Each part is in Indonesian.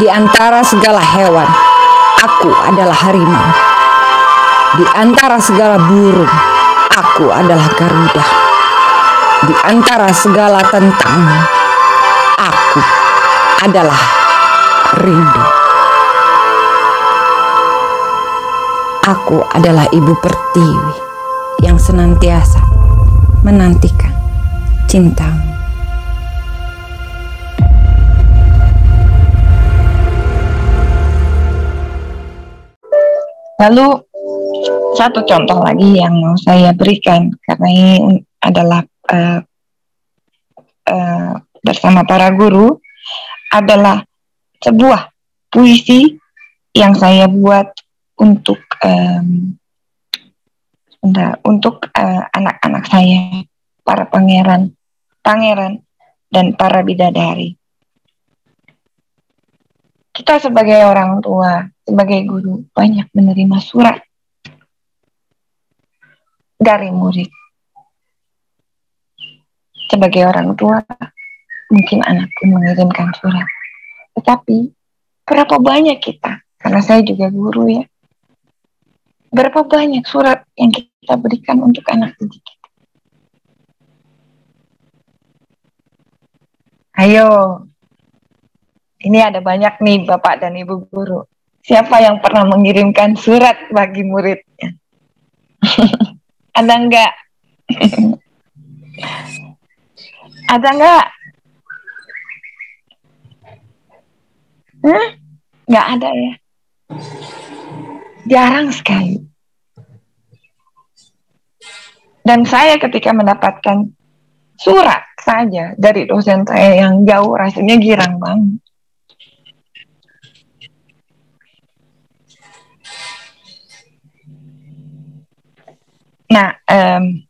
Di antara segala hewan, aku adalah harimau. Di antara segala burung, aku adalah garuda. Di antara segala tentang, aku adalah rindu. Aku adalah ibu pertiwi yang senantiasa menantikan cintamu. Lalu satu contoh lagi yang mau saya berikan karena ini adalah uh, uh, bersama para guru adalah sebuah puisi yang saya buat untuk um, untuk uh, anak-anak saya, para pangeran, pangeran dan para bidadari. Kita sebagai orang tua, sebagai guru banyak menerima surat dari murid. Sebagai orang tua, mungkin anak pun mengirimkan surat. Tetapi berapa banyak kita? Karena saya juga guru ya. Berapa banyak surat yang kita berikan untuk anak didik kita? Ayo, ini ada banyak nih Bapak dan Ibu guru. Siapa yang pernah mengirimkan surat bagi muridnya? ada enggak? ada enggak? Huh? Enggak ada ya? Jarang sekali. Dan saya ketika mendapatkan surat saja dari dosen saya yang jauh rasanya girang banget. Nah, um,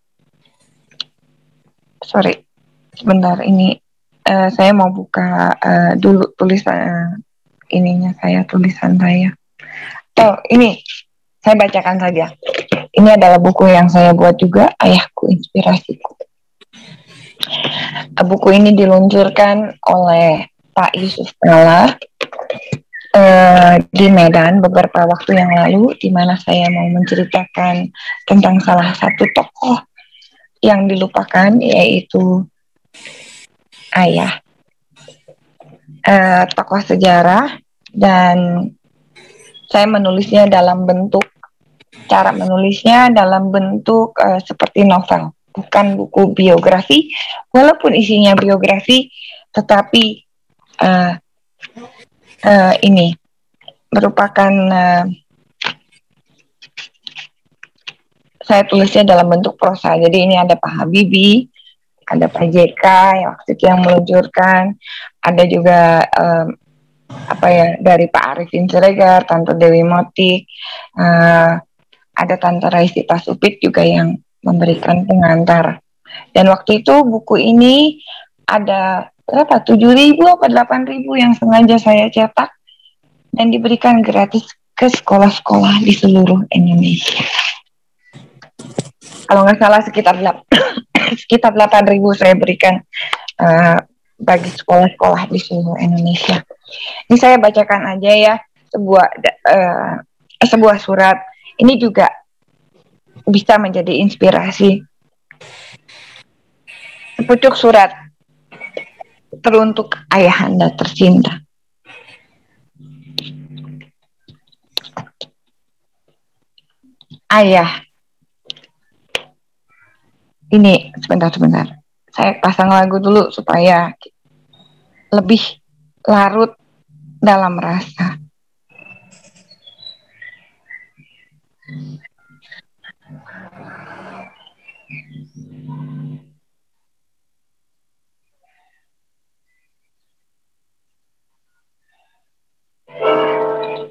sorry, sebentar ini uh, saya mau buka uh, dulu tulisan uh, ininya saya tulisan saya. Oh, ini saya bacakan saja. Ini adalah buku yang saya buat juga, Ayahku Inspirasiku. Buku ini diluncurkan oleh Pak Yusuf Nala uh, di Medan beberapa waktu yang lalu di mana saya mau menceritakan tentang salah satu tokoh yang dilupakan yaitu ayah. Uh, tokoh sejarah dan saya menulisnya dalam bentuk cara menulisnya dalam bentuk uh, seperti novel bukan buku biografi. Walaupun isinya biografi tetapi uh, uh, ini merupakan uh, saya tulisnya dalam bentuk prosa. Jadi ini ada Pak Habibie, ada Pak JK yang waktu itu yang meluncurkan, ada juga um, apa ya dari Pak Arifin Siregar, Tante Dewi Motik, uh, ada Tante Raisita Supit juga yang memberikan pengantar. Dan waktu itu buku ini ada berapa tujuh ribu apa delapan ribu yang sengaja saya cetak dan diberikan gratis ke sekolah-sekolah di seluruh Indonesia. Kalau nggak salah sekitar sekitar delapan ribu saya berikan uh, bagi sekolah-sekolah di seluruh Indonesia. Ini saya bacakan aja ya sebuah uh, sebuah surat. Ini juga bisa menjadi inspirasi. Sepucuk surat teruntuk ayahanda tercinta. Ayah, ini sebentar sebentar. Saya pasang lagu dulu supaya lebih larut dalam rasa.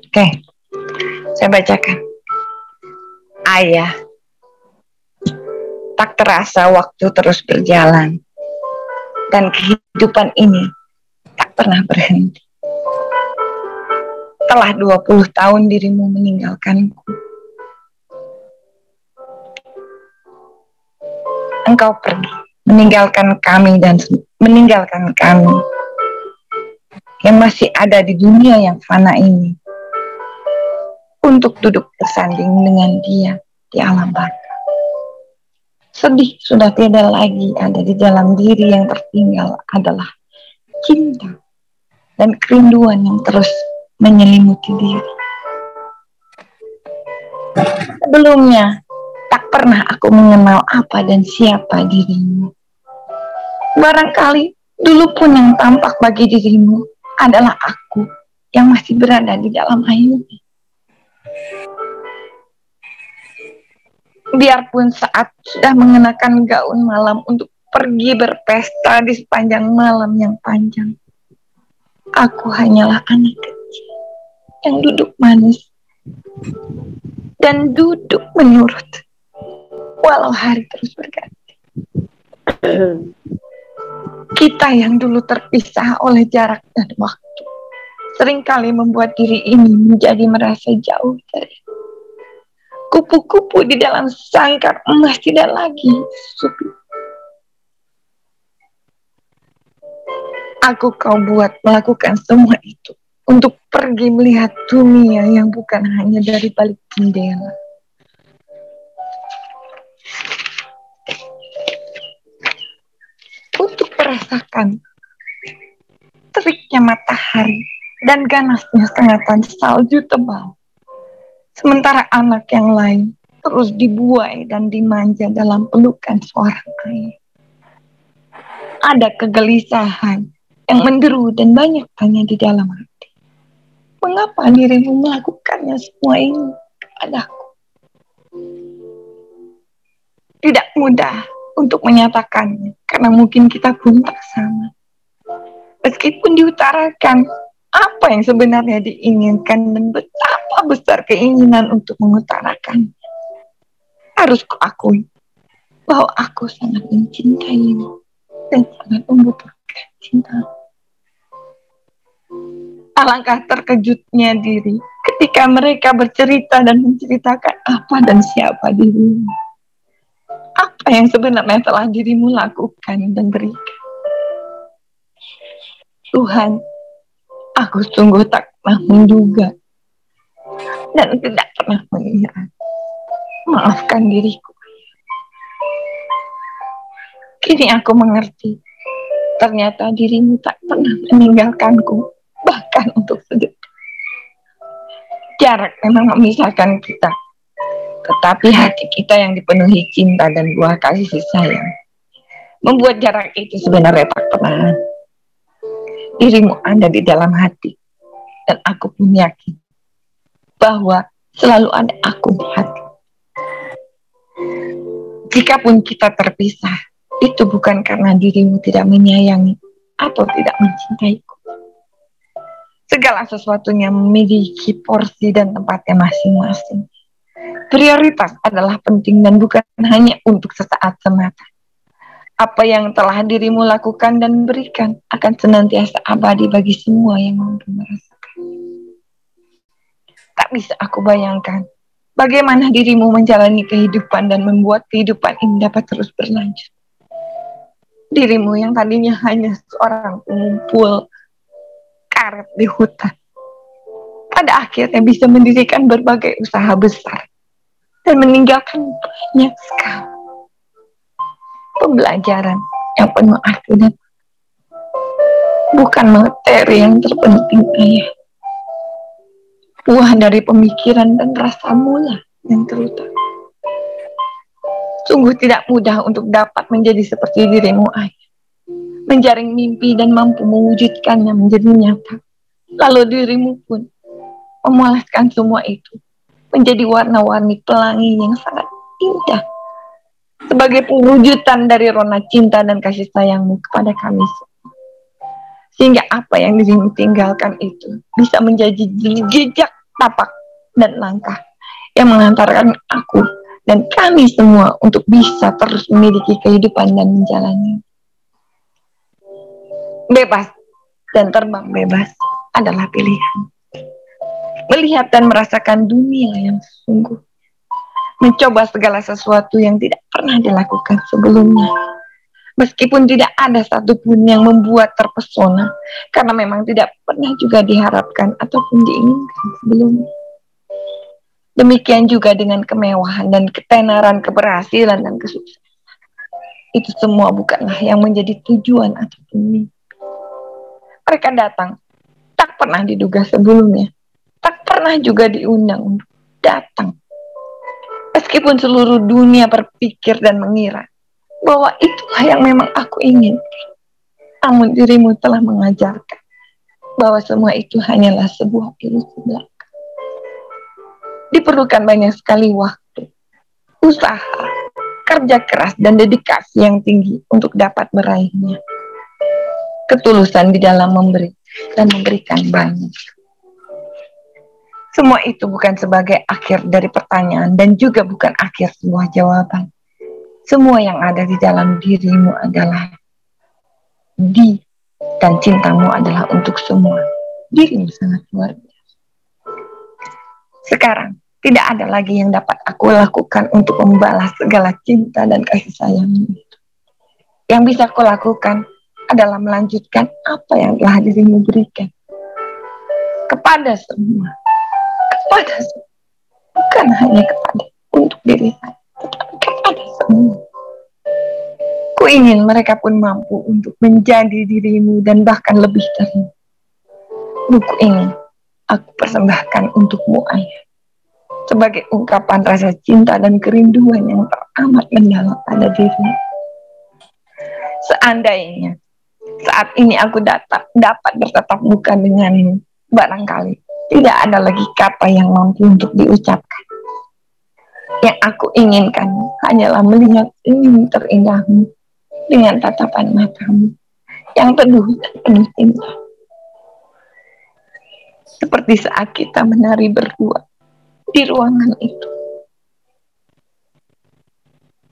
Oke, saya bacakan. Ayah, tak terasa waktu terus berjalan, dan kehidupan ini tak pernah berhenti. Telah 20 tahun dirimu meninggalkanku. Engkau pergi, meninggalkan kami dan meninggalkan kami yang masih ada di dunia yang fana ini untuk duduk bersanding dengan dia di alam baka. Sedih sudah tidak lagi ada di dalam diri yang tertinggal adalah cinta dan kerinduan yang terus menyelimuti diri. Sebelumnya, tak pernah aku mengenal apa dan siapa dirimu. Barangkali dulu pun yang tampak bagi dirimu adalah aku yang masih berada di dalam air. Biarpun saat sudah mengenakan gaun malam untuk pergi berpesta di sepanjang malam yang panjang, aku hanyalah anak kecil yang duduk manis dan duduk menurut walau hari terus berganti. Kita yang dulu terpisah oleh jarak dan waktu sering kali membuat diri ini menjadi merasa jauh dari kupu-kupu di dalam sangkar emas tidak lagi sepi. Aku kau buat melakukan semua itu untuk pergi melihat dunia yang bukan hanya dari balik jendela. merasakan teriknya matahari dan ganasnya sengatan salju tebal. Sementara anak yang lain terus dibuai dan dimanja dalam pelukan seorang ayah. Ada kegelisahan yang menderu dan banyak tanya di dalam hati. Mengapa dirimu melakukannya semua ini kepadaku? Tidak mudah untuk menyatakannya karena mungkin kita pun tak sama. Meskipun diutarakan apa yang sebenarnya diinginkan dan betapa besar keinginan untuk mengutarakan. Harus kuakui bahwa aku sangat mencintaimu dan sangat membutuhkan cinta. Alangkah terkejutnya diri ketika mereka bercerita dan menceritakan apa dan siapa dirimu apa yang sebenarnya telah dirimu lakukan dan berikan. Tuhan, aku sungguh tak pernah menduga dan tidak pernah mengira. Maafkan diriku. Kini aku mengerti. Ternyata dirimu tak pernah meninggalkanku, bahkan untuk sedetik. Jarak memang memisahkan kita tetapi hati kita yang dipenuhi cinta dan buah kasih sayang membuat jarak itu sebenarnya tak pernah. Dirimu ada di dalam hati dan aku pun yakin bahwa selalu ada aku di hati. Jikapun kita terpisah, itu bukan karena dirimu tidak menyayangi atau tidak mencintaiku. Segala sesuatunya memiliki porsi dan tempatnya masing-masing prioritas adalah penting dan bukan hanya untuk sesaat semata. Apa yang telah dirimu lakukan dan berikan akan senantiasa abadi bagi semua yang mampu merasakan. Tak bisa aku bayangkan bagaimana dirimu menjalani kehidupan dan membuat kehidupan ini dapat terus berlanjut. Dirimu yang tadinya hanya seorang pengumpul karet di hutan, pada akhirnya bisa mendirikan berbagai usaha besar dan meninggalkan banyak sekali pembelajaran yang penuh arti dan bukan materi yang terpenting ayah. Buah dari pemikiran dan rasa mula yang terutama sungguh tidak mudah untuk dapat menjadi seperti dirimu ayah. Menjaring mimpi dan mampu mewujudkannya menjadi nyata. Lalu dirimu pun memuaskan semua itu menjadi warna-warni pelangi yang sangat indah sebagai pewujudan dari rona cinta dan kasih sayangmu kepada kami Sehingga apa yang dirimu tinggalkan itu bisa menjadi jejak tapak dan langkah yang mengantarkan aku dan kami semua untuk bisa terus memiliki kehidupan dan menjalani. Bebas dan terbang bebas adalah pilihan melihat dan merasakan dunia yang sungguh. Mencoba segala sesuatu yang tidak pernah dilakukan sebelumnya. Meskipun tidak ada satupun yang membuat terpesona, karena memang tidak pernah juga diharapkan ataupun diinginkan sebelumnya. Demikian juga dengan kemewahan dan ketenaran keberhasilan dan kesuksesan. Itu semua bukanlah yang menjadi tujuan ataupun mimpi. Mereka datang, tak pernah diduga sebelumnya, tak pernah juga diundang untuk datang. Meskipun seluruh dunia berpikir dan mengira bahwa itulah yang memang aku ingin. Namun dirimu telah mengajarkan bahwa semua itu hanyalah sebuah ilusi belaka. Diperlukan banyak sekali waktu, usaha, kerja keras, dan dedikasi yang tinggi untuk dapat meraihnya. Ketulusan di dalam memberi dan memberikan banyak. Semua itu bukan sebagai akhir dari pertanyaan dan juga bukan akhir sebuah jawaban semua yang ada di dalam dirimu adalah di dan cintamu adalah untuk semua. Dirimu sangat luar biasa. Sekarang, tidak ada lagi yang dapat aku lakukan untuk membalas segala cinta dan kasih sayang itu. Yang bisa aku lakukan adalah melanjutkan apa yang telah dirimu berikan kepada semua, kepada bukan hanya kepada untuk diri saya kepada semua. Ku ingin mereka pun mampu untuk menjadi dirimu dan bahkan lebih dari Buku ini aku persembahkan untukmu ayah. Sebagai ungkapan rasa cinta dan kerinduan yang teramat mendalam pada diri. Seandainya saat ini aku dapat bertatap muka denganmu, barangkali tidak ada lagi kata yang mampu untuk diucapkan yang aku inginkan hanyalah melihat ini terindahmu dengan tatapan matamu yang teduh dan penuh cinta. Seperti saat kita menari berdua di ruangan itu.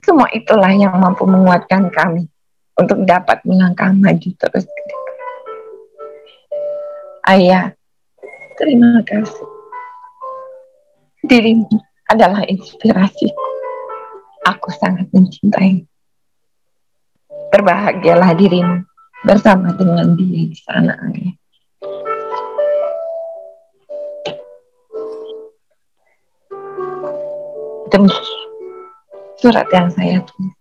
Semua itulah yang mampu menguatkan kami untuk dapat melangkah maju terus. Ayah, terima kasih. Dirimu adalah inspirasi. Aku sangat mencintai. Berbahagialah dirimu bersama dengan dia di sana, ayah. Demi surat yang saya tulis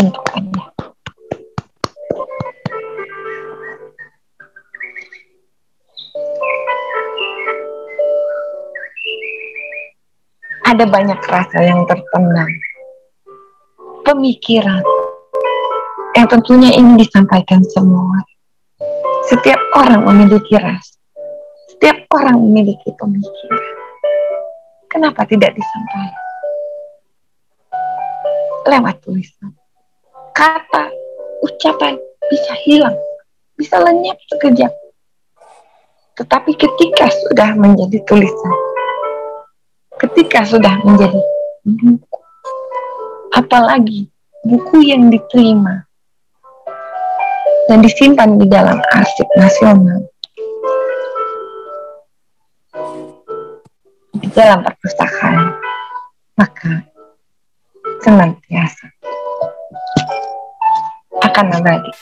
untuk ayah. Ada banyak rasa yang tertenang. Pemikiran yang tentunya ingin disampaikan semua. Setiap orang memiliki rasa. Setiap orang memiliki pemikiran. Kenapa tidak disampaikan? Lewat tulisan. Kata, ucapan bisa hilang, bisa lenyap sekejap. Tetapi ketika sudah menjadi tulisan, ketika sudah menjadi buku, apalagi buku yang diterima dan disimpan di dalam arsip nasional, di dalam perpustakaan, maka senantiasa akan abadi.